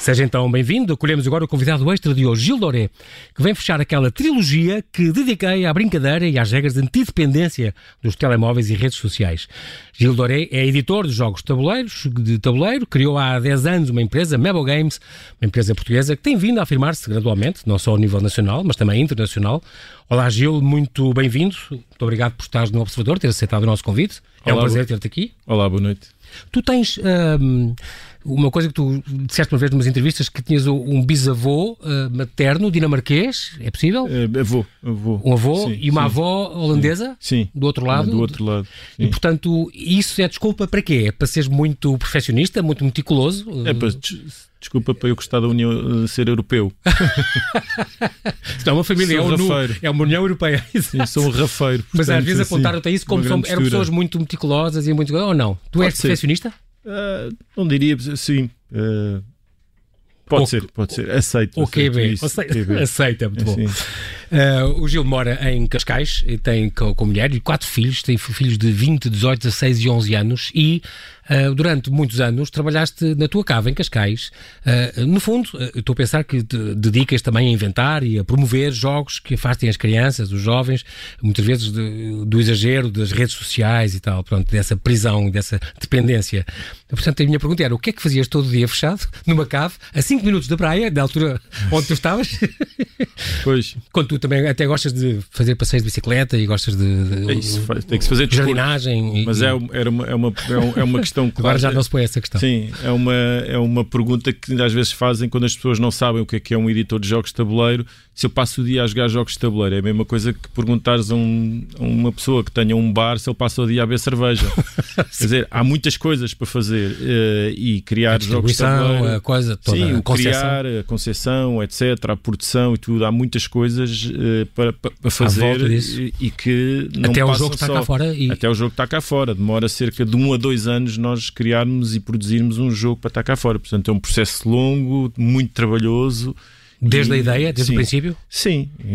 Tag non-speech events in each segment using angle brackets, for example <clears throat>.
Seja então bem-vindo. Acolhemos agora o convidado extra de hoje, Gil Doré, que vem fechar aquela trilogia que dediquei à brincadeira e às regras de antidependência dos telemóveis e redes sociais. Gil Doré é editor de jogos de tabuleiros, de tabuleiro, criou há 10 anos uma empresa, Mebo Games, uma empresa portuguesa que tem vindo a afirmar-se gradualmente, não só ao nível nacional, mas também internacional. Olá, Gil, muito bem-vindo. Muito obrigado por estares no Observador, ter aceitado o nosso convite. É Olá, um prazer ter-te aqui. Olá, boa noite. Tu tens hum, uma coisa que tu disseste uma vez numas entrevistas que tinhas um bisavô uh, materno dinamarquês, é possível? É, avô, avô. Um avô Sim, e uma sim. avó holandesa? Sim. Do outro lado? Do outro lado. E sim. portanto, isso é desculpa para quê? É para seres muito perfeccionista, muito meticuloso? É para, des- desculpa para eu gostar da União eh, ser europeu. <laughs> Não, uma família é, um nu- é uma União Europeia. <laughs> Sim, sou um rafeiro. Mas às portanto, vezes assim, apontaram-te a isso como são, eram pessoas muito meticulosas e muito. Ou não? Tu és Pode ser. perfeccionista? Ah, não diria, sim. ah, pode ser, pode ser. Aceito. Aceito QB? Aceita, <laughs> é muito bom. Sim. Uh, o Gil mora em Cascais, e tem com, com mulher e quatro filhos, tem fi- filhos de 20, 18, 16 e 11 anos e uh, durante muitos anos trabalhaste na tua cava em Cascais. Uh, no fundo, uh, estou a pensar que te dedicas também a inventar e a promover jogos que afastem as crianças, os jovens, muitas vezes de- do exagero das redes sociais e tal, pronto, dessa prisão, dessa dependência. Portanto, a minha pergunta era, o que é que fazias todo dia fechado, numa cave, a 5 minutos da praia, da altura onde tu estavas? <laughs> Pois, Quando tu também até gostas de fazer passeios de bicicleta e gostas de, de- é isso, faz- tem que se fazer de jardinagem. e- Mas e- é, era uma, é, uma, é um- é uma questão que agora já não se põe essa questão. Sim, é uma, é uma pergunta que às vezes fazem quando as pessoas não sabem o que é que é um editor de jogos de tabuleiro. Se eu passo o dia a jogar jogos de tabuleiro, é a mesma coisa que perguntares a, um- a uma pessoa que tenha um bar se ele passa o dia a beber cerveja. <laughs> Quer dizer, há muitas coisas para fazer eh, e criar jogos de tabuleiro. a coisa toda, Sim, a o concepção. criar, a concepção, etc., a produção e tudo. Há muitas coisas eh, para, para, fazer e, e que não Até o jogo está só- cá fora e até o jogo está cá fora. Demora cerca de um a dois anos nós criarmos e produzirmos um jogo para estar cá fora. Portanto, é um processo longo, muito trabalhoso. Desde E- a ideia, desde sim. o princípio, Sim. e-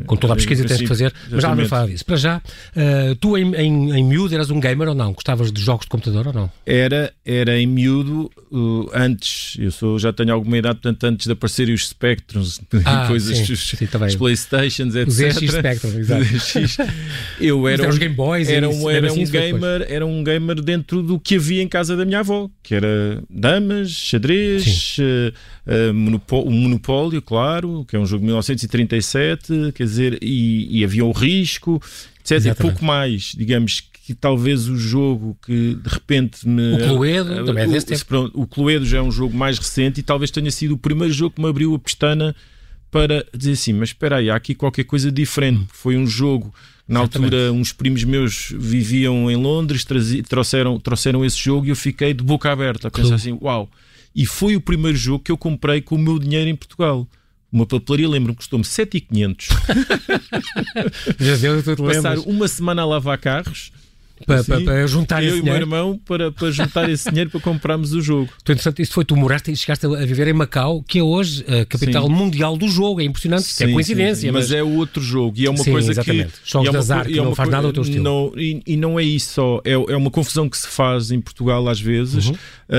e- com toda a pesquisa em que tens de fazer. Mas já vamos falar disso. Para já, uh, tu em, em, em miúdo eras um gamer ou não? Gostavas de jogos de computador ou não? Era, era em miúdo, uh, antes, eu sou, já tenho alguma idade, portanto, antes de aparecerem os Spectrums, <laughs> Ah, coisas, sim, os, sim, os Playstations, etc. <laughs> Os ZX Spectrum, exato. Eu era os Game Boys era um, era assim, um depois. gamer, era um gamer dentro do que havia em casa da minha avó, que era damas, xadrez, eh, eh, o Monopólio, claro, que é um jogo de 1937, quer dizer, e, e havia o risco, etc. E Exatamente. pouco mais, digamos que talvez o jogo que de repente me. O Cluedo também é desse o, tempo. pronto, o Cluedo já é um jogo mais recente e talvez tenha sido o primeiro jogo que me abriu a pestana para dizer assim, mas espera aí, há aqui qualquer coisa diferente. Foi um jogo, na Hum. Exatamente. altura, uns primos meus viviam em Londres, trouxeram, trouxeram esse jogo e eu fiquei de boca aberta a pensar assim, uau. E foi o primeiro jogo que eu comprei com o meu dinheiro em Portugal. Uma papelaria, lembro-me, custou-me 7,500. <laughs> Já deu, tu te Passar uma semana a lavar carros. Para, para, para juntar eu esse e o meu dinheiro. irmão para, para juntar esse dinheiro para comprarmos o jogo. Entretanto, isso foi, tu moraste e chegaste a viver em Macau, que é hoje a capital Sim. mundial do jogo. É impressionante, é Sim, coincidência. sim, mas, é outro jogo e é uma coisa exatamente. que Jogos é de azar que é não faz nada ao teu estilo. não- e, e não é isso só é, é uma confusão que se faz em Portugal às vezes Uhum. ah,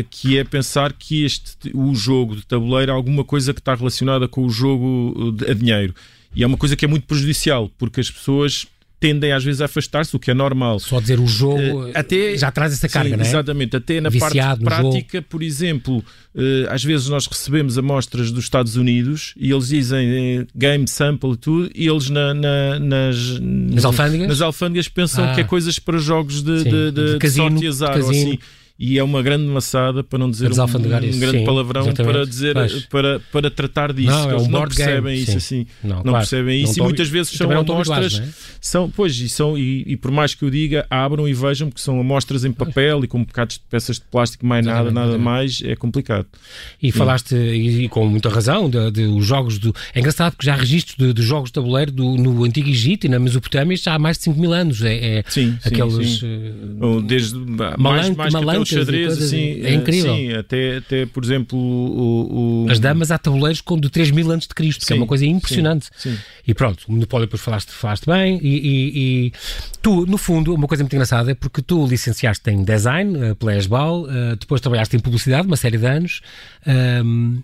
ah, que é pensar que este o jogo de tabuleiro é alguma coisa que está relacionada com o jogo de- a dinheiro e é uma coisa que é muito prejudicial porque as pessoas tendem às vezes a afastar-se o que é normal Só dizer o jogo Eh, até- já traz essa carga, Sim, não é? Exatamente, até na Viciado parte prática, por exemplo, eh, às vezes nós recebemos amostras dos Estados Unidos e eles dizem eh, game sample e tudo, e eles na- na- nas, Nas alfândegas? nas alfândegas pensam Ah. que é coisas para jogos de, Sim, de, de, de casino, sorte e azar, ou assim. E é uma grande maçada, para não dizer um, um isso, grande sim, palavrão, exatamente. para dizer Pois. para, para tratar disso. Não, é eles um não board game, percebem isso sim. assim. Não, Não, claro. percebem isso e muitas vezes são estão amostras é? são, pois, e, são, e, e por mais que eu diga, abram e vejam que são amostras em papel e com bocados de peças de plástico, mais nada, Exatamente, nada exatamente. mais, é complicado. E falaste, e, com muita razão, de, de os jogos do. É engraçado porque já há registros de, de jogos de tabuleiro do, no Antigo Egito e na Mesopotâmia já há mais de 5 mil anos. É, é Sim, sim, aqueles. sim. eh, Ou Desde mais, mais que xadrez, assim, é incrível. Sim, até, até por exemplo, o, o... as damas há tabuleiros com de 3 mil antes de Cristo, que é uma coisa impressionante. Sim, sim. E pronto, o Monopólio depois falaste, falaste bem, e, e, e, tu, no fundo, uma coisa muito engraçada é porque tu licenciaste em design uh, pela ESBAL, uh, depois trabalhaste em publicidade uma série de anos. Um,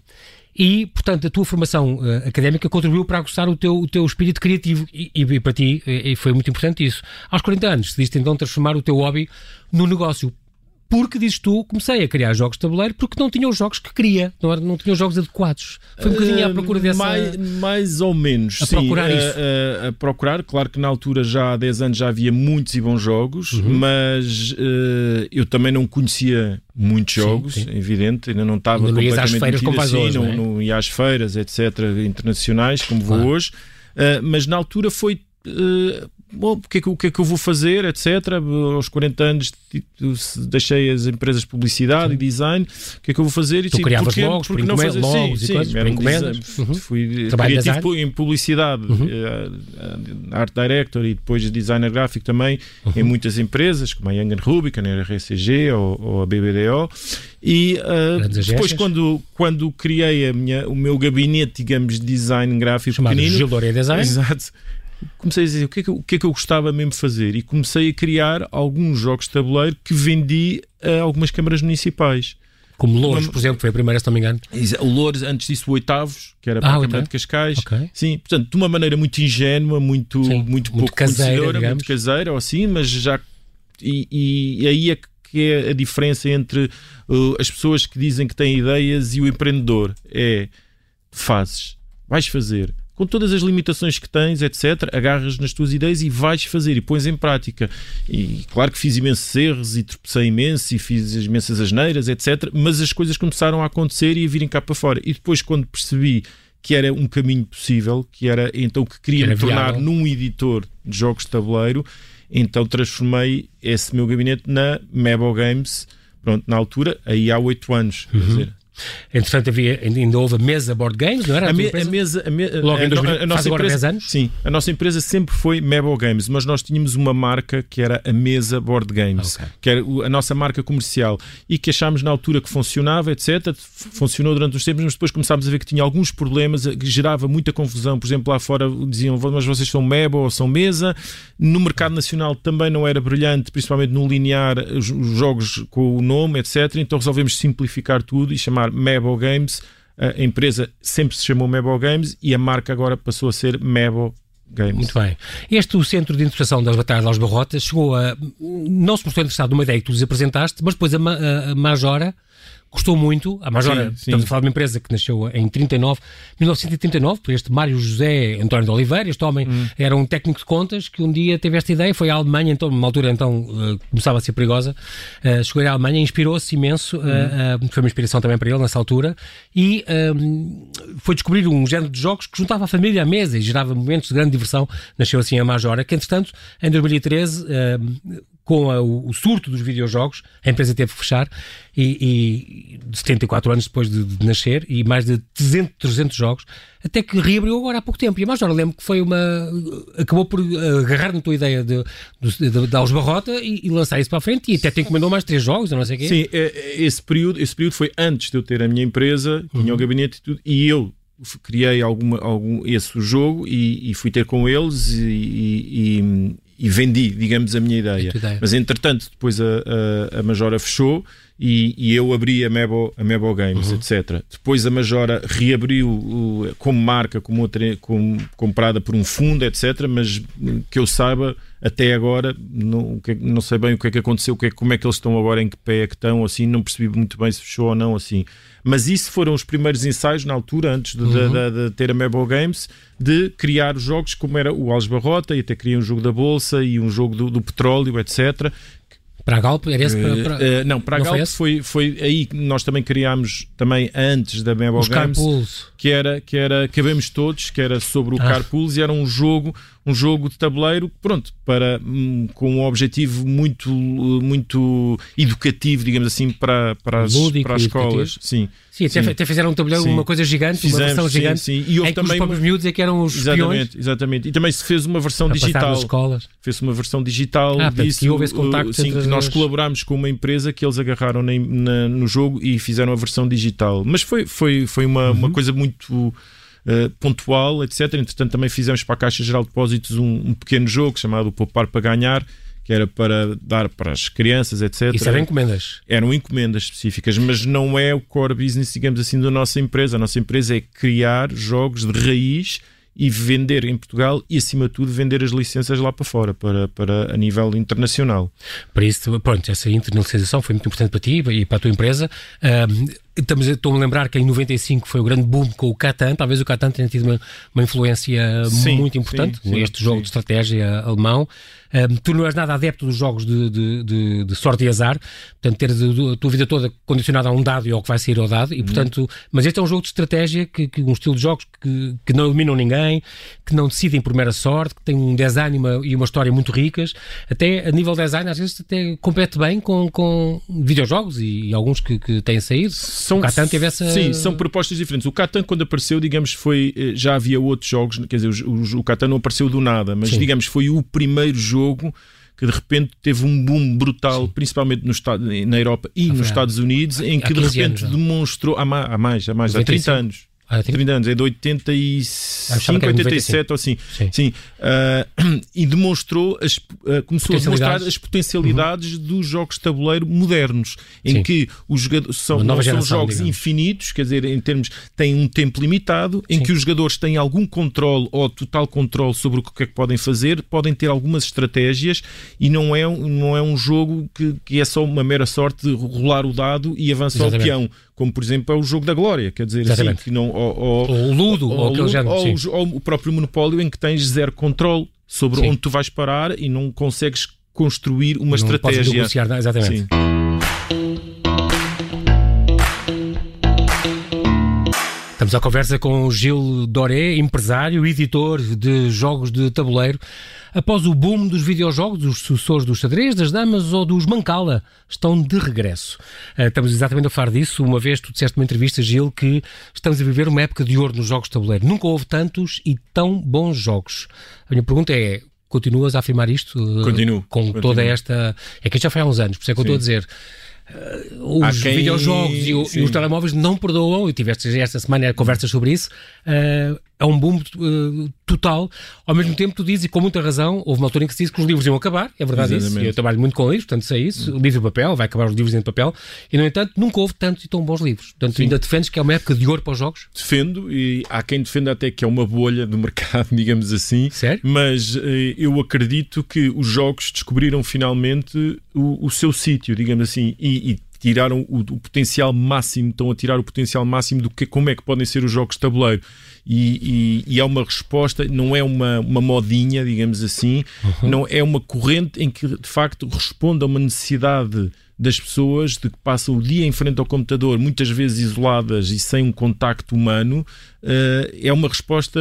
e, portanto, a tua formação uh, académica contribuiu para aguçar o teu, o teu espírito criativo e, e, e para ti e, foi muito importante isso. Aos 40 anos decidiste então transformar o teu hobby no negócio porque, dizes tu, comecei a criar jogos de tabuleiro porque não tinha os jogos que queria, não, era, não tinha os jogos adequados. Foi um bocadinho à procura dessa... Mais, mais ou menos, a sim. procurar isso. A, a, a, procurar, claro que na altura já há 10 anos já havia muitos e bons jogos, uhum. mas uh, eu também não conhecia muitos jogos, sim, sim. evidente, ainda não estava não completamente às feiras como assim, hoje, não, é? não ia às feiras, etc., internacionais, como vou claro. hoje, uh, mas na altura foi... Uh, bom, o que, é que, o que é que eu vou fazer, etc. Aos 40 anos deixei as empresas de publicidade sim. e design, o que é que eu vou fazer? E, tu sim, criavas porque, logos, porque não fazer logos sim, e coisas, por encomendas. Uhum. Fui criativo em publicidade, uhum. uh, art director e depois designer gráfico também uhum. em muitas empresas, como a Young Rubicon, a RCG ou, ou a BBDO. E uh, depois, quando, quando criei a minha, o meu gabinete, digamos, de design gráfico Chamado pequenino, Gildoria Design. <laughs> Exato comecei a dizer o que, é que, o que é que eu gostava mesmo de fazer e comecei a criar alguns jogos de tabuleiro que vendi a algumas câmaras municipais. Como Louros, por exemplo, foi a primeira, se não me engano. O Louros, antes disso, o Oitavos, que era para ah, a Câmara de Cascais. Okay. Sim, portanto, de uma maneira muito ingênua, muito, Sim, muito, muito pouco caseira, conhecedora, muito caseira, ou assim, mas já. E, e, e aí é que é a diferença entre uh, as pessoas que dizem que têm ideias e o empreendedor. É fazes, vais fazer, com todas as limitações que tens, etc., agarras nas tuas ideias e vais fazer e pões em prática. E claro que fiz imensos erros e tropecei imenso e fiz imensas asneiras, etc., mas as coisas começaram a acontecer e a virem cá para fora. E depois, quando percebi que era um caminho possível, que era então que queria me tornar viável. num editor de jogos de tabuleiro, então transformei esse meu gabinete na Mebo Games, pronto, na altura, aí há oito anos. Uhum. Quer dizer, Entretanto, havia, ainda houve a mesa Board Games, não era? A, me, a mesa. A me, Logo em 2000, a, a nossa empresa, 10 anos? Sim, a nossa empresa sempre foi Mebo Games, mas nós tínhamos uma marca que era a mesa Board Games, okay. que era a nossa marca comercial e que achámos na altura que funcionava, etc. Funcionou durante uns tempos, mas depois começámos a ver que tinha alguns problemas, que gerava muita confusão. Por exemplo, lá fora diziam, mas vocês são Mebo ou são mesa. No mercado nacional também não era brilhante, principalmente no linear, os jogos com o nome, etc. Então resolvemos simplificar tudo e chamar Mebo Games. A empresa sempre se chamou Mebo Games e a marca agora passou a ser Mebo Games. Muito bem. Este o Centro de Interpretação das Batalhas aos Barrotas chegou a. Não se mostrou interessado numa ideia que tu lhes apresentaste, mas depois a, a Majora custou muito. A Majora, sim, sim. estamos a falar de uma empresa que nasceu em 39, 1939, por este Mário José António de Oliveira. Este homem hum. era um técnico de contas que um dia teve esta ideia, foi à Alemanha, então, numa altura então uh, começava a ser perigosa. Uh, chegou à Alemanha, inspirou-se imenso, uh, foi uma inspiração também para ele nessa altura, e foi descobrir um género de jogos que juntava a família à mesa e gerava momentos de grande diversão. Nasceu assim a Majora, que entretanto, em 2013 com a, o, surto dos videojogos, a empresa teve que fechar e, e 74 anos depois de, de, nascer e mais de 300, 300 jogos, até que reabriu agora há pouco tempo. E a Major lembro que foi uma. acabou por agarrar na tua ideia de, de, de, de Aos Barrota e, e, lançar isso para a frente e até te encomendou mais três jogos, não sei o quê. Sim, é, é, esse período, esse período foi antes de eu ter a minha empresa, tinha uhum. o gabinete e tudo, e eu criei alguma, algum, esse jogo e, e fui ter com eles e, e, e vendi, digamos, a minha ideia. ideia. Mas entretanto, depois a, a, a Majora fechou e, e, eu abri a Mebo, a Mebo Games, uhum. etc. Depois a Majora reabriu como marca, como outra, como, comprada por um fundo, etc. Mas que eu saiba, até agora, não, não sei bem o que é que aconteceu, que é, como é que eles estão agora, em que pé é que estão, assim, não percebi muito bem se fechou ou não, assim. Mas isso foram os primeiros ensaios na altura, antes de, uhum. de, de, de ter a Mebo Games, de criar os jogos como era o Alves Barrota, e até criei um jogo da Bolsa e um jogo do, do petróleo, etc. Para a Galp? Era esse para, para... Uh, não, para a Galp foi, foi, foi aí que nós também criámos, também antes da Mebo Games, que era, que era Cabemos Todos, que era sobre o ah. Carpools, e era um jogo um jogo de tabuleiro, pronto, para, um, com um objetivo muito, muito educativo, digamos assim, para, para as, Lúdico para as e escolas. educativo. Sim. Sim, até, Sim. até fizeram um tabuleiro, Sim. uma coisa gigante, uma Fizemos, versão sim, gigante, sim. E houve também os próprios uma- miúdos é que eram os espiões Exatamente, exatamente. E também se fez uma versão digital. escolas. Fez uma versão digital Ah, disso. que houve esse contacto sim, que nós colaborámos com uma empresa que eles agarraram na- na- no jogo e fizeram a versão digital. Mas foi, foi, foi uma, Uhum. uma coisa muito uh, pontual, etc. Entretanto, também fizemos para a Caixa Geral de Depósitos um, um pequeno jogo chamado Poupar para Ganhar, que era para dar para as crianças, etc. Isso eram encomendas. Eram encomendas específicas, mas não é o core business, digamos assim, da nossa empresa. A nossa empresa é criar jogos de raiz e vender em Portugal e, acima de tudo, vender as licenças lá para fora, para, para a nível internacional. Para isso, pronto, essa internacionalização foi muito importante para ti e para a tua empresa. Ahm, estamos, estou-me a lembrar que em 95 foi o grande boom com o Catan. Talvez o Catan tenha tido uma, uma influência Sim, muito importante sim, sim, neste jogo sim. de estratégia alemão. Ahm, tu não és nada adepto dos jogos de, de, de- de sorte e azar, portanto, teres a, tua vida toda condicionada a um dado e ao que vai sair ao dado, Uhum. e portanto, mas este é um jogo de estratégia, que, que um estilo de jogos que, que não eliminam ninguém, que não decidem por mera sorte, que tem um design e uma, e uma história muito ricas, até a nível design, às vezes até compete bem com, com videojogos e, alguns que, que têm saído. São, o Catan teve essa. Sim, são propostas diferentes. O Catan, quando apareceu, digamos, foi. eh, Já havia outros jogos, quer dizer, os- os- o Catan não apareceu do nada, mas Sim. digamos, foi o primeiro jogo que de repente teve um boom brutal, principalmente no estado, na Europa e nos foi há- Estados Unidos, em que de 15 repente anos, não? demonstrou. Há ma- há mais, há mais, há 30 95. anos. Ah, tem- 30 anos, é de achava 85, que era 87 ou assim. Sim. Sim. ah, <clears throat> e demonstrou, as, ah, começou a demonstrar as potencialidades dos jogos de tabuleiro modernos, em Sim. que os jogadores são, não são geração, jogos digamos. infinitos, quer dizer, em termos, têm um tempo limitado, em Sim. que os jogadores têm algum controle ou total controle sobre o que é que podem fazer, podem ter algumas estratégias e não é, um- não é um jogo que, que é só uma mera sorte de rolar o dado e avançar o peão, como por exemplo é o jogo da glória, quer dizer, assim, que não, ou, ou- Ou o Ludo, ou, ou- género. ou o ou o próprio monopólio em que tens zero controle sobre Sim. onde tu vais parar e não consegues construir uma Não podes estratégia. negociar nada, exatamente. Sim. Estamos à conversa com Gil Doré, empresário editor de jogos de tabuleiro. Após o boom dos videojogos, os sucessores dos xadrez, das damas ou dos Mancala estão de regresso. Eh, Estamos exatamente a falar disso. Uma vez tu disseste numa entrevista, Gil, que estamos a viver uma época de ouro nos jogos de tabuleiro. Nunca houve tantos e tão bons jogos. A minha pergunta é, continuas a afirmar isto? eh, Continuo, Com continuo. toda esta... É que isto já foi há uns anos, por isso é que eu estou a Sim. dizer eh, os quem- videojogos e, o- e os telemóveis não perdoam, e tiveste esta semana conversas sobre isso, eh, é um boom eh, total. Ao mesmo tempo, tu dizes, e com muita razão, houve uma altura em que se disse que os livros iam acabar, é verdade isso, Exatamente. e eu trabalho muito com livros, portanto sei isso, o livro e papel, vai acabar os livros em papel, e no entanto nunca houve tantos e tão bons livros. Portanto, Sim. ainda defendes que é uma época de ouro para os jogos? Defendo, e há quem defenda até que é uma bolha do <laughs> mercado, digamos assim. Sério? Mas eh, eu acredito que os jogos descobriram finalmente o, o seu sítio, digamos assim, e, e tiraram o, o potencial máximo, estão a tirar o potencial máximo do que como é que podem ser os jogos de tabuleiro. E, e, e é uma resposta, não é uma, uma modinha, digamos assim, não é uma corrente em que de facto responde a uma necessidade das pessoas de que passam o dia em frente ao computador, muitas vezes isoladas e sem um contacto humano, eh, é uma resposta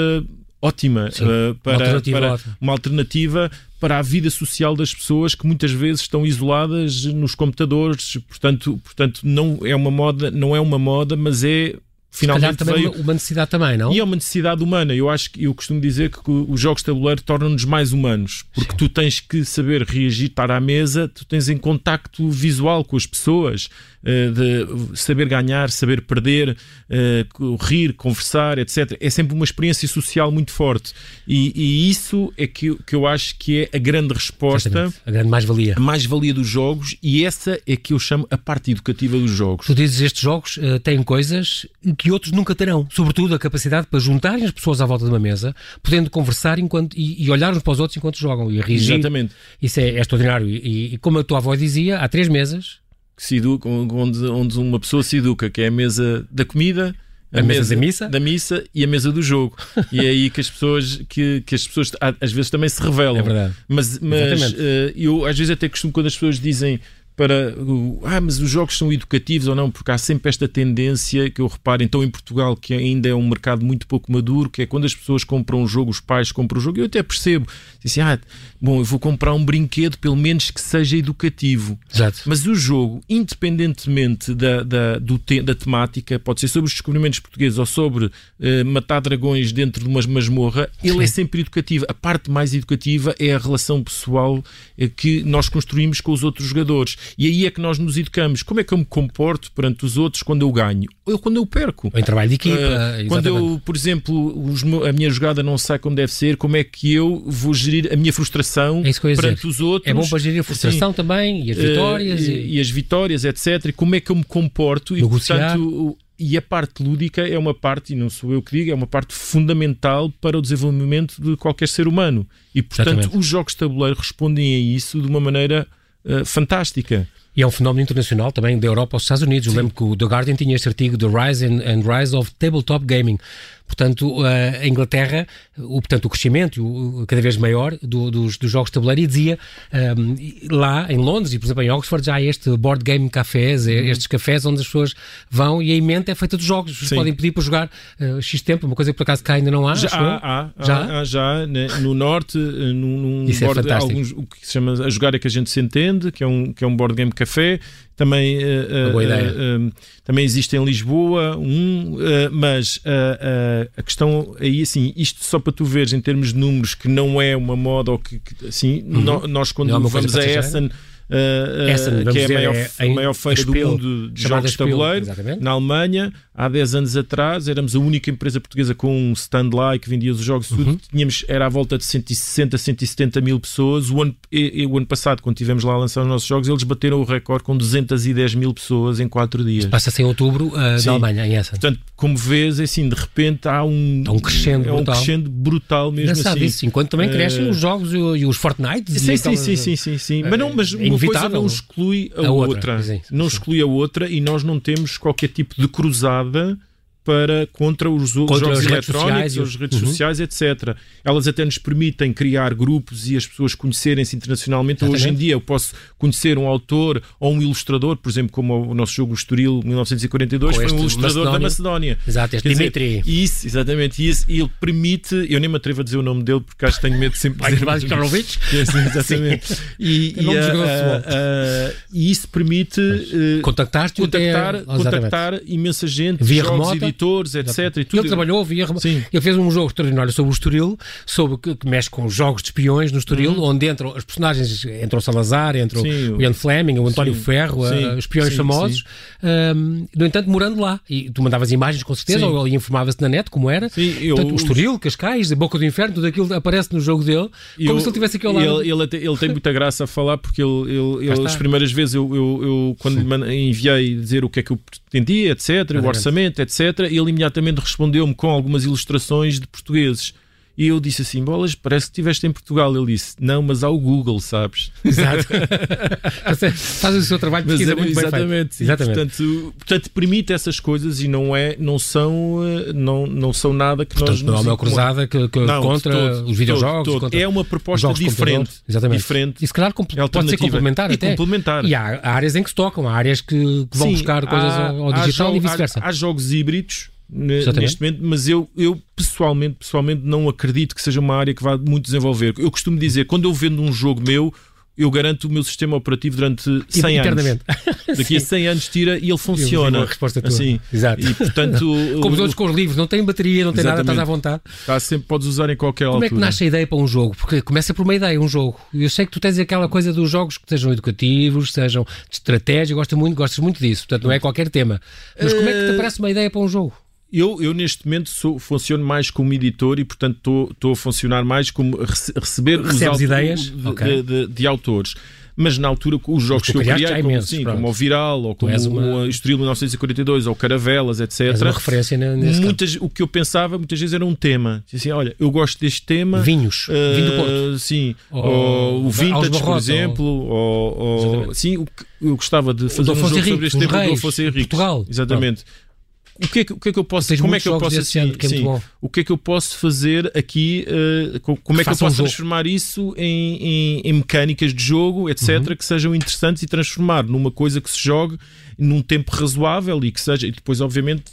ótima Sim, uma para, alternativa para ótima. uma alternativa para a vida social das pessoas que muitas vezes estão isoladas nos computadores. Portanto, portanto não é uma moda, não é uma moda, mas é finalmente também veio uma, necessidade também, não? e é uma necessidade humana. Eu acho que eu costumo dizer que os jogos de tabuleiro tornam-nos mais humanos, porque tu tens que saber reagir, estar à mesa, tu tens em contacto visual com as pessoas, eh, de saber ganhar, saber perder, eh, rir, conversar, etc. É sempre uma experiência social muito forte. E, e isso é que, eu- que eu acho que é a grande resposta. Exatamente. A grande mais-valia. A mais-valia dos jogos, e essa é que eu chamo a parte educativa dos jogos. Tu dizes estes jogos eh, têm coisas que outros nunca terão. Sobretudo a capacidade para juntarem as pessoas à volta de uma mesa, podendo conversar enquanto, e, e olhar uns para os outros enquanto jogam e reagir. Exatamente. Isso é, é extraordinário. E, e como a tua avó dizia, há três mesas. que se educa, onde, onde uma pessoa se educa, que é a mesa da comida, A mesa da missa? da missa e a mesa do jogo. <laughs> e é aí que as pessoas que, que as pessoas às vezes também se revelam. É verdade. Mas, mas eh, eu às vezes até costumo quando as pessoas dizem para o, ah, mas os jogos são educativos ou não, porque há sempre esta tendência que eu reparo, então em Portugal, que ainda é um mercado muito pouco maduro, que é quando as pessoas compram um jogo, os pais compram o um jogo, eu até percebo, assim, ah, bom, eu vou comprar um brinquedo, pelo menos que seja educativo. Exato. Mas o jogo, independentemente da, da, do te, da temática, pode ser sobre os descobrimentos portugueses ou sobre uh, matar dragões dentro de uma masmorra, ele Sim. é sempre educativo. A parte mais educativa é a relação pessoal uh, que nós construímos com os outros jogadores. E aí é que nós nos educamos. Como é que eu me comporto perante os outros quando eu ganho? Ou quando eu perco? Em trabalho de equipa. Uh, quando eu, por exemplo, os, a minha jogada não sai como deve ser, como é que eu vou gerir a minha frustração é perante dizer. os outros? É bom para gerir a frustração também e as vitórias. Uh, e... e... as vitórias, etc. E como é que eu me comporto? Negociar. E, portanto, e a parte lúdica é uma parte, e não sou eu que digo, é uma parte fundamental para o desenvolvimento de qualquer ser humano. E, portanto, Exatamente. os jogos de tabuleiro respondem a isso de uma maneira uh, fantástica. E é um fenómeno internacional também da Europa aos Estados Unidos. Sim. Eu lembro que o The Guardian tinha este artigo The Rise and, and Rise of Tabletop Gaming. Portanto, a Inglaterra, o, portanto, o crescimento o, cada vez maior do, dos, dos, jogos de tabuleiro, e dizia um, lá em Londres e, por exemplo, em Oxford, já há este board game cafés, uhum. estes cafés onde as pessoas vão e a emenda é feita dos jogos. Podem pedir para jogar uh, X tempo, uma coisa que por acaso cá ainda não há. Já há, há, já? Há, já né, no norte, eh, num, num Isso é board, é alguns, o que se chama A Jogar é que a gente se entende, que é um, que é um board game café também, boa ideia. Uh, também existe em Lisboa um, mas a questão aí, assim, isto só para tu veres em termos de números que não é uma moda ou que, que assim, uhum. nós quando é vamos a Essen uh, Essen, que é a maior, é, a maior feira do mundo de jogos de tabuleiro, na Alemanha. Há 10 anos atrás éramos a única empresa portuguesa com um stand lá e que vendia os jogos. Uhum. Tínhamos, era à volta de 160, 170 mil pessoas. O ano, e, e, o ano passado, quando estivemos lá a lançar os nossos jogos, eles bateram o recorde com 210 mil pessoas em 4 dias. Passa-se em outubro uh, na Alemanha, em Essen. Portanto, como vês, é assim, de repente há um, há um crescendo é brutal. um crescendo brutal mesmo Engraçado assim. Isso, enquanto também crescem uh, os jogos e, os Fortnite. Sim, sim, sim, sim, sim, sim. Mas, não, mas uma coisa não exclui a, a outra. outra. Não exclui a outra e nós não temos qualquer tipo de cruzada para contra os contra jogos eletrónicos, as redes uhum. sociais, etc. Elas até nos permitem criar grupos e as pessoas conhecerem-se internacionalmente. Exatamente. Hoje em dia eu posso conhecer um autor ou um ilustrador, por exemplo, como o nosso jogo Estoril 1942 foi um ilustrador Macedónia. da Macedónia. Exato, este Dimitri. Isso, exatamente. E, isso, e ele permite, eu nem me atrevo a dizer o nome dele porque acho que tenho medo de sempre dizer. Karlovic? exatamente. <laughs> e, e, uh, uh, e, isso permite uh, contactar-te contactar, contactar imensa gente, Via remota editores, etc. E tudo. Ele trabalhou, via, ele fez um jogo extraordinário sobre o Estoril, sobre, que, que mexe com jogos de espiões no Estoril, uhum. onde entram as personagens, entrou o Salazar, entrou sim, o Ian Fleming, o António sim, Ferro, sim, a, espiões famosos. Um, no entanto, morando lá. E tu mandavas imagens com certeza, ou ele informava-se na net como era. Sim, eu, Portanto, o Estoril, Cascais, a Boca do Inferno, tudo aquilo aparece no jogo dele, como eu, se ele tivesse aqui ao lado. Ele, ele, ele, tem muita graça a falar, porque ele, ele, ele as primeiras vezes eu, eu, eu quando lhe enviei dizer o que é que eu pretendia, etc., o orçamento, etc., ele imediatamente respondeu-me com algumas ilustrações de portugueses. E eu disse assim: Bolas, parece que estiveste em Portugal. Ele disse: Não, mas há o Google, sabes? <laughs> Exato. <laughs> Faz o seu trabalho de pesquisa mas, muito exatamente, bem Exatamente. Portanto, portanto, permite essas coisas e não, é, não, são, eh, não, não são nada que portanto, nós. Não é uma cruzada que, que não, contra todo, os videojogos. Todo, todo. Contra é uma proposta diferente. Exatamente. diferente. E se calhar é pode ser complementar. E até. complementar. E há áreas em que se tocam, há áreas que, que vão Sim, buscar coisas há, ao digital há, e vice-versa. Há, há jogos híbridos neste momento, mas eu, eu pessoalmente, pessoalmente não acredito que seja uma área que vá muito desenvolver. Eu costumo dizer, quando eu vendo um jogo meu, eu garanto o meu sistema operativo durante 100 anos. <laughs> Daqui a 100 anos tira e ele funciona. a resposta tua. Assim, Exato. E, portanto, <laughs> Como os outros com os livros, não tem bateria, não tem nada, estás à vontade. Tá, sempre podes usar em qualquer Como altura. Como é que nasce a ideia para um jogo? Porque começa por uma ideia, um jogo. Eu sei que tu tens aquela coisa dos jogos que sejam educativos, sejam de estratégia, gostas muito, gostas muito disso. Portanto, não é qualquer tema. Mas como é que te aparece uma ideia para um jogo? Eu, eu neste momento sou, funciono mais como editor e, portanto, estou a funcionar mais como rece, receber Recebes ideias de, okay. de, de, de, autores. Mas na altura, os jogos que eu criei, como, imensos, sim, como o Viral, ou como uma... o Estoril 1942, ou Caravelas, etc. És uma referência nesse muitas, O que eu pensava muitas vezes era um tema. Assim, olha, eu gosto deste tema. Vinhos, uh, vinho do Porto. Sim, ou, ou o Vintage, Barrote, por exemplo. Ou, ou, sim, o que eu gostava de fazer um jogo Henrique, sobre este tema Reis, do Afonso Henrique. Portugal. Exatamente. Pronto o que é que, o que, é que eu posso como é que eu posso assim, que é sim, o que é que eu posso fazer aqui uh, como é que eu posso um transformar isso em, em, em, mecânicas de jogo etc uhum. que sejam interessantes e transformar numa coisa que se jogue num tempo razoável e que seja e depois obviamente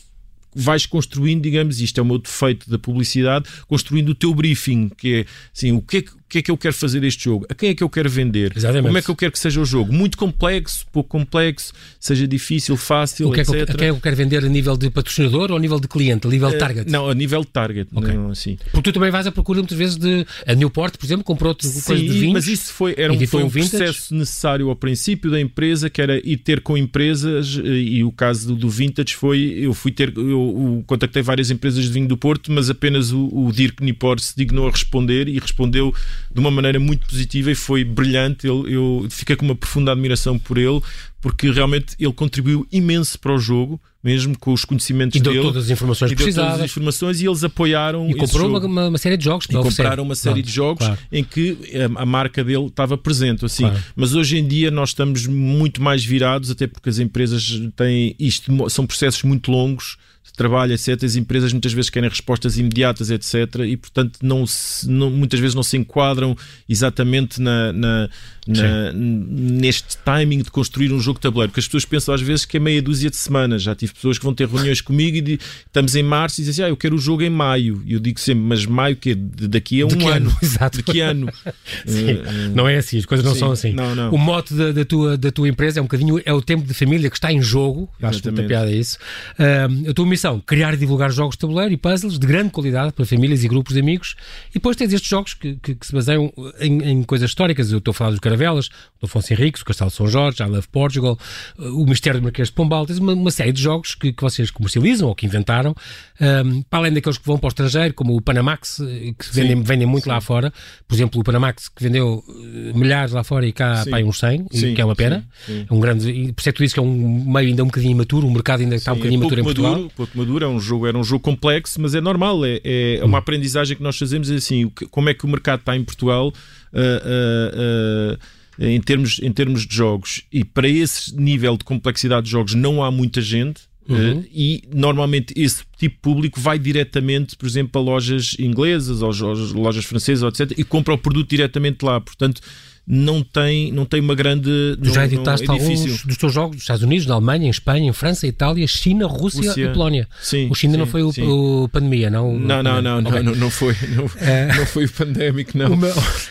vais construindo, digamos, isto é o meu defeito da publicidade, construindo o teu briefing, que é assim, o que é que que é que eu quero fazer este jogo? A quem é que eu quero vender? Exatamente. Como é que eu quero que seja o jogo? Muito complexo, pouco complexo, seja difícil, fácil, o que etc. É que, a quem é que eu quero vender a nível de patrocinador ou a nível de cliente, a nível de eh, target? não, a nível de target. Okay. Não, assim. Porque tu também vais à procura muitas vezes de. A Newport, por exemplo, comprou outra coisa de vinhos. Mas isso foi, era um, foi um processo necessário ao princípio da empresa, que era ir ter com empresas, eh, e o caso do, do Vintage foi. Eu fui ter. Eu, eu, contactei várias empresas de vinho do Porto, mas apenas o, o Dirk Nipor se dignou a responder e respondeu de uma maneira muito positiva e foi brilhante. Eu, eu fiquei com uma profunda admiração por ele, porque realmente ele contribuiu imenso para o jogo, mesmo com os conhecimentos e dele. todas as informações e precisadas. todas as informações e eles apoiaram. E comprou uma, uma, série de jogos. E compraram uma série de jogos claro. em que a, a, marca dele estava presente. Assim. Claro. Mas hoje em dia nós estamos muito mais virados, até porque as empresas têm isto, são processos muito longos trabalho, etc. As empresas muitas vezes querem respostas imediatas, etc. E, portanto, não, se, não muitas vezes não se enquadram exatamente na, na, na, neste timing de construir um jogo de tabuleiro. Porque as pessoas pensam às vezes que é meia dúzia de semanas. Já tive pessoas que vão ter reuniões comigo e de, estamos em março e dizem assim, ah, eu quero o jogo em maio. E eu digo sempre, mas maio que daqui a um ano. ano. <laughs> Exato. De que ano? <laughs> Sim, uh, não é assim, as coisas não sim, são assim. Não, não. O mote da, da, tua, da tua empresa é um bocadinho é o tempo de família que está em jogo. Acho muita piada isso. Uh, a tua missão, criar e divulgar jogos de tabuleiro e puzzles de grande qualidade para famílias e grupos de amigos. E depois tens estes jogos que, que, que se baseiam em, em, coisas históricas. Eu estou a falar dos Caravelas, do Afonso Henriques, o Castelo de São Jorge, I Love Portugal, o Mistério do Marquês de Pombal. Tens uma, uma série de jogos que, que, vocês comercializam ou que inventaram, um, para além daqueles que vão para o estrangeiro, como o Panamax, eh, que vendem, vendem muito sim. lá fora. Por exemplo, o Panamax, que vendeu eh, milhares lá fora e cá para uns 100, sim, que é uma pena. Sim, é um grande, por isso é que é um meio ainda um bocadinho imaturo, o mercado ainda está um bocadinho é imaturo em Portugal. Maduro, maduro, é um jogo, era um jogo complexo, mas é normal, é, é uma hum. aprendizagem que nós fazemos é assim, como é que o mercado está em Portugal. Uh, uh, uh, em termos, em termos de jogos. E para esse nível de complexidade de jogos não há muita gente. Uhum. Uh, e normalmente esse tipo de público vai diretamente, por exemplo, a lojas inglesas ou lojas francesas, etc., e compra o produto diretamente lá. Portanto, não tem, não tem uma grande. Tu já editaste não, é alguns dos teus jogos dos Estados Unidos, na Alemanha, em Espanha, em França, Itália, China, Rússia, Rússia. e Polónia. Sim, o China sim, não foi o, o, pandemia, não? Não, não, não, okay. não, não, foi. Não, uh, não foi o pandémico, não. Uma,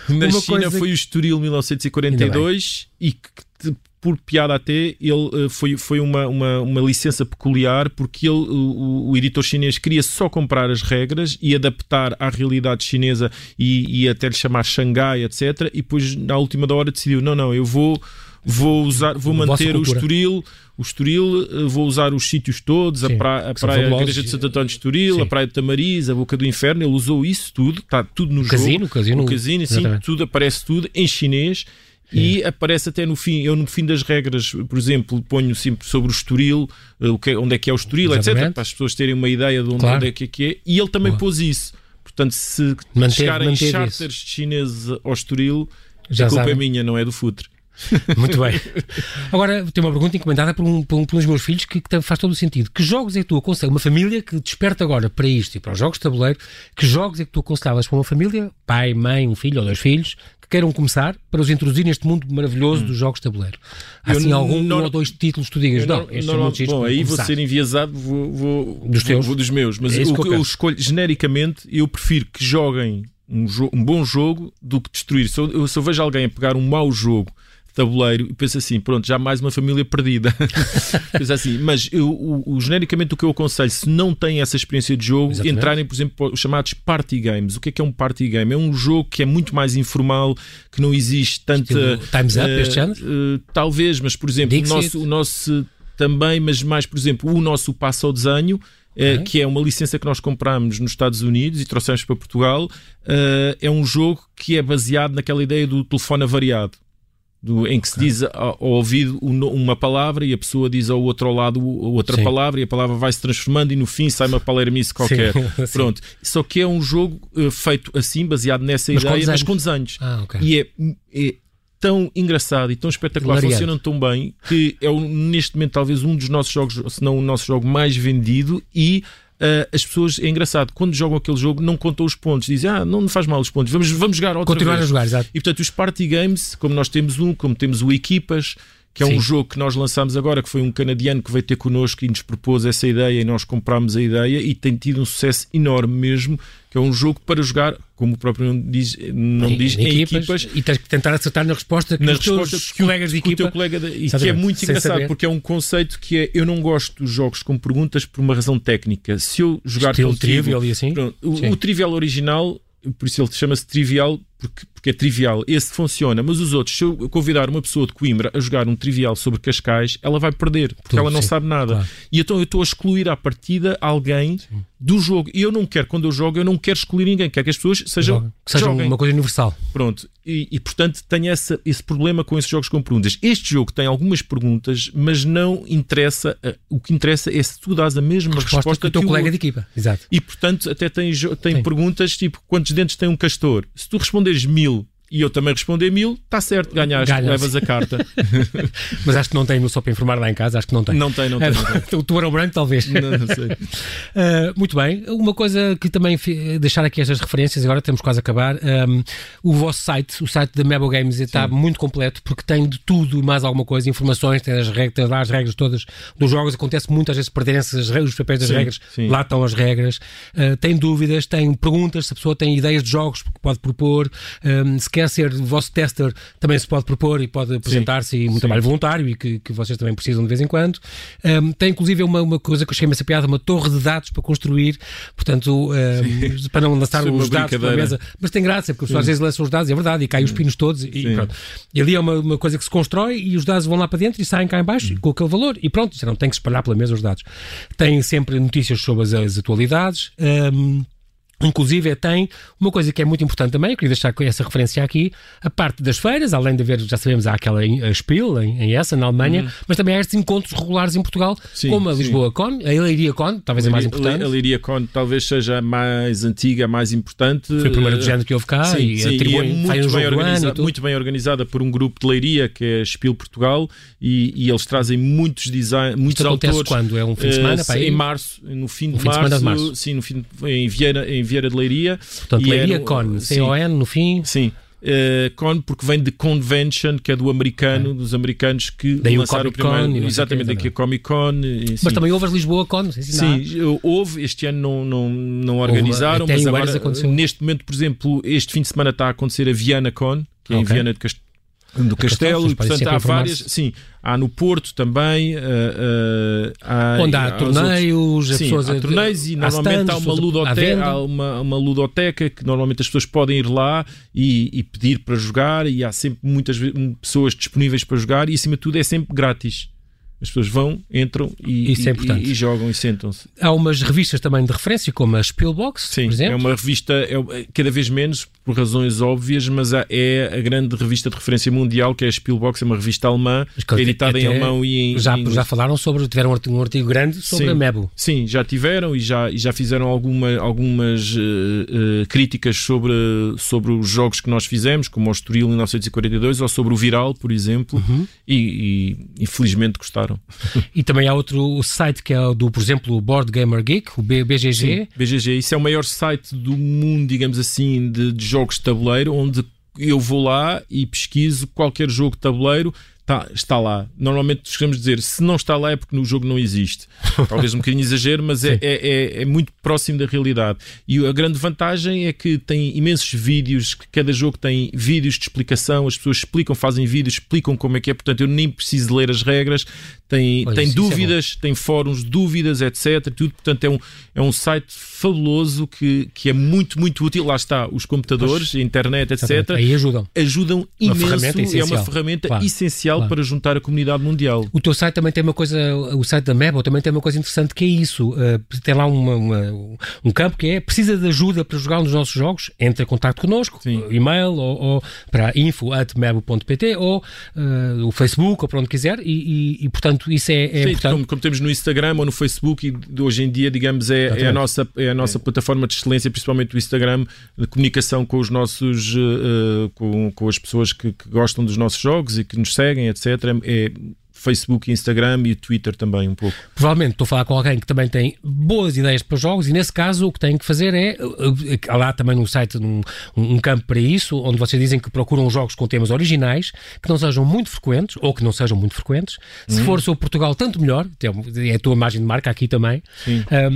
Na uma China foi o Estoril 1942 e que por piada até, ele uh, foi, foi uma, uma, uma, licença peculiar porque ele, o, o, editor chinês queria só comprar as regras e adaptar à realidade chinesa e, e até lhe chamar Xangai, etc. E depois, na última da hora, decidiu: não, não, eu vou vou usar, vou manter o Estoril, o Estoril, eh, vou usar os sítios todos, Sim, a, pra, a praia, a igreja de Santo António de Estoril, Sim. a praia de Tamariz, a Boca do Inferno, ele usou isso tudo, está tudo no o jogo. Casino, casino, o casino, sim, tudo aparece tudo em chinês e aparece até no fim, eu no fim das regras, por exemplo, ponho sempre sobre o Estoril, eh, o que, é, onde é que é o Estoril, Exatamente. etc, para as pessoas terem uma ideia de onde, claro. onde é que é que é, e ele também Boa. pôs isso. Portanto, se manter, chegarem charters chineses ao Estoril, Já a culpa é sabem. é minha, não é do futre. <laughs> Muito bem. Agora, tenho uma pergunta encomendada por, um, por um, pelos meus filhos que, que, faz todo o sentido. Que jogos é que tu aconselhas? Uma família que desperta agora para isto e para os jogos de tabuleiro, que jogos é que tu aconselhavas para uma família, pai, mãe, um filho ou dois filhos, que queiram começar para os introduzir neste mundo maravilhoso hum. dos jogos de tabuleiro? Há assim algum não, um ou dois títulos que tu digas, não, este não, é muito Bom, aí vou ser enviesado, vou, vou, dos, teus? Vou, dos meus, mas é o que eu, eu escolho genericamente, eu prefiro que joguem um, um, bom jogo do que destruir. Se eu, se eu vejo alguém a pegar um mau jogo tabuleiro e penso assim, pronto, já mais uma família perdida. <laughs> penso assim, mas eu, o, o, genericamente o que eu aconselho, se não têm essa experiência de jogo, Exatamente. entrarem, por exemplo, os chamados party games. O que é que é um party game? É um jogo que é muito mais informal, que não existe tanta. Time's Up uh, este ano? Uh, talvez, mas por exemplo, o nosso, o nosso também, mas mais, por exemplo, o nosso passo ao desenho. Uh, que é uma licença que nós compramos nos Estados Unidos e trouxemos para Portugal, uh, é um jogo que é baseado naquela ideia do telefone avariado do, em que se diz ao, ao ouvido uma palavra e a pessoa diz ao outro lado outra sim. palavra e a palavra vai se transformando e no fim sai uma palermice qualquer. Sim, <laughs> Pronto. Só que é um jogo uh, feito assim, baseado nessa mas ideia, mas com desenhos. Ah, okay. E é, é tão engraçado e tão espetacular, Hilariante. funcionam tão bem que é neste momento talvez um dos nossos jogos, se não o nosso jogo mais vendido e as pessoas, é engraçado, quando jogam aquele jogo não contam os pontos, dizem, ah, não me faz mal os pontos, vamos, vamos jogar outra Continuar vez. a jogar, exato. E portanto, os party games, como nós temos um, como temos o Equipas, que é Sim. um jogo que nós lançámos agora, que foi um canadiano que veio ter connosco e nos propôs essa ideia e nós comprámos a ideia e tem tido um sucesso enorme mesmo, que é um jogo para jogar, como o próprio nome diz, não Em- diz, em em equipas, equipas. E tens que tentar acertar na resposta que Na os teus resposta que colegas de que o teu equipa. colega de- e que é muito engraçado saber. porque é um conceito que é eu não gosto dos jogos com perguntas por uma razão técnica. Se eu jogar Estilo contigo, trivial e assim. Pronto, o, o trivial original, por isso ele chama-se trivial, porque, porque é trivial. Esse funciona, mas os outros, se eu convidar uma pessoa de Coimbra a jogar um trivial sobre Cascais, ela vai perder, porque Tudo, ela não sim, sabe nada. claro. E então eu estou a excluir à partida alguém do jogo. E eu não quero, quando eu jogo, eu não quero excluir ninguém, quero que as pessoas sejam. Que seja joguem. uma coisa universal. Pronto, e, e, portanto tenho essa, esse problema com esses jogos com perguntas. Este jogo tem algumas perguntas, mas não interessa. eh, O que interessa é se tu dás a mesma Resposta, resposta, que o teu que o colega de outro. equipa. Exato. E portanto, até tem, tem Sim. perguntas tipo: quantos dentes tem um castor? Se tu responderes mil e eu também responder mil, está certo, ganhaste, Ganhas. levas a carta. <laughs> Mas acho que não tem, só para informar lá em casa, acho que não tem. não tem, não tem. Não tem. <laughs> o tubarão branco, talvez. Não, não sei. Uh, <laughs> muito bem. Uma coisa que também deixar aqui estas referências, agora temos quase a acabar. Um, o vosso site, o site da Mebo Games, está muito completo porque tem de tudo e mais alguma coisa, informações, tem as regras, lá as regras todas dos jogos. Acontece muitas vezes perderem-se os papéis das Sim, regras, sim. lá estão as regras. Uh, tem dúvidas, tem perguntas, se a pessoa tem ideias de jogos que pode propor. Um, se quer ser vosso tester, também se pode propor e pode apresentar-se e um sim. trabalho voluntário e que, que vocês também precisam de vez em quando. Um, tem inclusive uma, uma coisa que eu cheguei essa piada, uma torre de dados para construir, portanto, um, para não lançar os dados pela brincadeira. mesa. Mas tem graça, porque as pessoas às vezes lançam os dados, é verdade, e caem os pinos todos e, e pronto. E ali é uma, uma coisa que se constrói e os dados vão lá para dentro e saem cá em baixo com aquele valor e pronto, já não tem que espalhar pela mesa os dados. Tem sempre notícias sobre as, as atualidades. um, Inclusive, tem uma coisa que é muito importante também, eu queria deixar essa referência aqui, a parte das feiras, além de haver, já sabemos, há aquela em- a Spiel, em, em Essen, na Alemanha, mas também há estes encontros regulares em Portugal, Sim, como a sim. Lisboa Con, a Leiria Con, talvez a mais importante. A Liria Con talvez seja a mais antiga, a mais importante. Foi a primeira do género que houve cá Sim, e sim, e é muito bem, organizada, muito bem organizada por um grupo de leiria que é Spiel Portugal e, e eles trazem muitos design, muitos Isto autores. quando? É um fim de eh, semana? aí? em março, no fim de, fim março, de março. sim, no fim de- em Vieira, em Vieira de Leiria. Portanto, Leiria era- Con, sim. C-O-N no fim. Sim. eh, con porque vem de convention que é do americano dos americanos que Daí o lançaram Comic Con primeiro sei exatamente o daqui a Comic Con e, Mas sim. também houve as Lisboa Con, não sei se há. Sim, houve, este ano não, não, não organizaram, em mas agora, neste momento, por exemplo, este fim de semana está a acontecer a Viana Con, que é em Ok. Viana de Cast- do Castelo, Castelo, e portanto há várias, sim, há no Porto também, ah, ah, há, Onde há outros- torneios, as Sim, pessoas há torneios e há normalmente stands, há uma, ludoteca, há uma, uma ludoteca que normalmente as pessoas podem ir lá e, e pedir para jogar e há sempre muitas pessoas disponíveis para jogar e acima de tudo é sempre grátis. As pessoas vão, entram e, Isso é e- importante. e- e jogam e sentam-se. Há umas revistas também de referência, como a Spielbox, Sim, por exemplo. é uma revista é, cada vez menos por razões óbvias, mas há- é a grande revista de referência mundial que é a Spielbox, é uma revista alemã, editada em alemão e em, já, em já falaram sobre, tiveram um artigo, um artigo grande sobre Sim. a Mebo. Sim, já tiveram e já, e já fizeram alguma, algumas eh, eh, críticas sobre, sobre os jogos que nós fizemos, como o Estoril em 1942, ou sobre o Viral, por exemplo, Uhum. e, e, e felizmente E também há outro site que é o do, por exemplo, o Board Gamer Geek, o BGG. Sim, BGG, isso é o maior site do mundo, digamos assim, de, de jogos de tabuleiro, onde eu vou lá e pesquiso qualquer jogo de tabuleiro. Tá, está lá. Normalmente costumamos dizer, se não está lá é porque no jogo não existe. <laughs> Talvez um bocadinho exagero, mas é, é, é, é muito próximo da realidade. E a grande vantagem é que tem imensos vídeos, cada jogo tem vídeos de explicação, as pessoas explicam, fazem vídeos, explicam como é que é, portanto eu nem preciso ler as regras, tem, Olha, tem é dúvidas, tem fóruns de dúvidas, etc. Tudo, portanto é um, é um site fabuloso que, que é muito, muito útil. Lá está, os computadores, a internet, etc. Exatamente. Aí ajudam. Ajudam Uma imenso, ferramenta é essencial. uma ferramenta Claro. essencial mundial claro. para juntar a comunidade mundial. O teu site também tem uma coisa, o site da Mebo também tem uma coisa interessante que é isso. Uh, tem lá uma, uma, um campo que é precisa de ajuda para jogar nos nossos jogos, entre em contato connosco, Sim. e-mail ou, ou para info.mebo.pt ou uh, o Facebook ou para onde quiser e, e, e portanto isso é, é Sim, importante. Como, como, temos no Instagram ou no Facebook e hoje em dia, digamos, é, é a nossa, é a nossa é. plataforma de excelência, principalmente o Instagram, de comunicação com os nossos, uh, com, com as pessoas que, que gostam dos nossos jogos e que nos seguem, etc. É Facebook, Instagram e Twitter também um pouco. Provavelmente estou a falar com alguém que também tem boas ideias para jogos e nesse caso o que tem que fazer é, há lá também no site um, um campo para isso, onde vocês dizem que procuram jogos com temas originais, que não sejam muito frequentes ou que não sejam muito frequentes. Se hum. for sobre Portugal, tanto melhor, é a tua imagem de marca aqui também.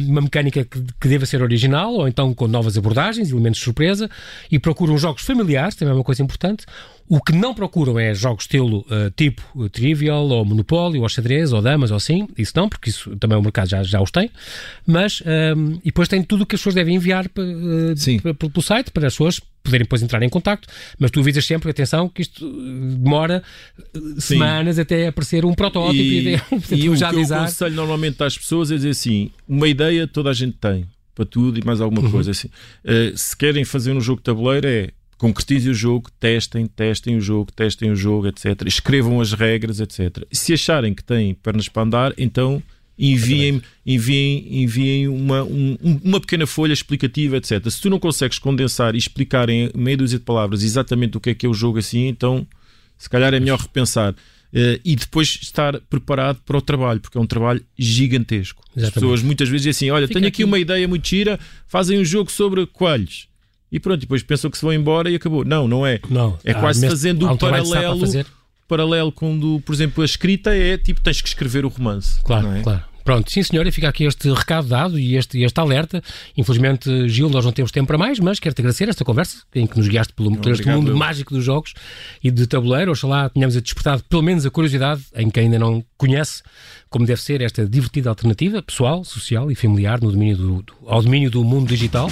uma mecânica que, que deva ser original ou então com novas abordagens, elementos de surpresa e procuram jogos familiares, também é uma coisa importante o que não procuram é jogos estilo uh, tipo uh, Trivial ou Monopólio ou xadrez ou damas ou assim, isso não, porque isso também o mercado já, já os tem, mas um, ehm, e depois tem tudo o que as pessoas devem enviar uh, pelo site para as pessoas poderem depois entrar em contacto, mas tu avisas sempre, atenção, que isto demora semanas Sim. até aparecer um protótipo e, e, <laughs> <laughs> e o já que avisar. eu aconselho normalmente às pessoas é dizer assim, uma ideia toda a gente tem, para tudo e mais alguma uhum. coisa assim. Uh, se querem fazer um jogo de tabuleiro é concretizem o jogo, testem, testem o jogo, testem o jogo, etc. Escrevam as regras, etc. Se acharem que têm pernas para andar, então enviem, enviem, enviem uma, um, uma pequena folha explicativa, etc. Se tu não consegues condensar e explicar em meia dúzia de palavras exatamente o que é que é o jogo assim, então se calhar é melhor repensar. Uh, e depois estar preparado para o trabalho, porque é um trabalho gigantesco. Exatamente. As pessoas muitas vezes dizem assim: Olha, Fica tenho aqui, aqui uma ideia muito gira, fazem um jogo sobre coelhos e pronto, depois pensam que se vão embora e acabou. Não, não é. Não, é quase fazendo um paralelo. Paralelo com, por exemplo, a escrita é tipo, tens que escrever o romance. Claro, é? claro. Pronto, sim senhor, e fica aqui este recado dado e este, este alerta. Infelizmente, Gil, nós não temos tempo para mais, mas quero-te agradecer esta conversa em que nos guiaste pelo, por este mundo eu. mágico dos jogos e de tabuleiro. Oxalá tenhamos despertado pelo menos a curiosidade em quem ainda não conhece como deve ser esta divertida alternativa pessoal, social e familiar no domínio do, do ao domínio do mundo digital.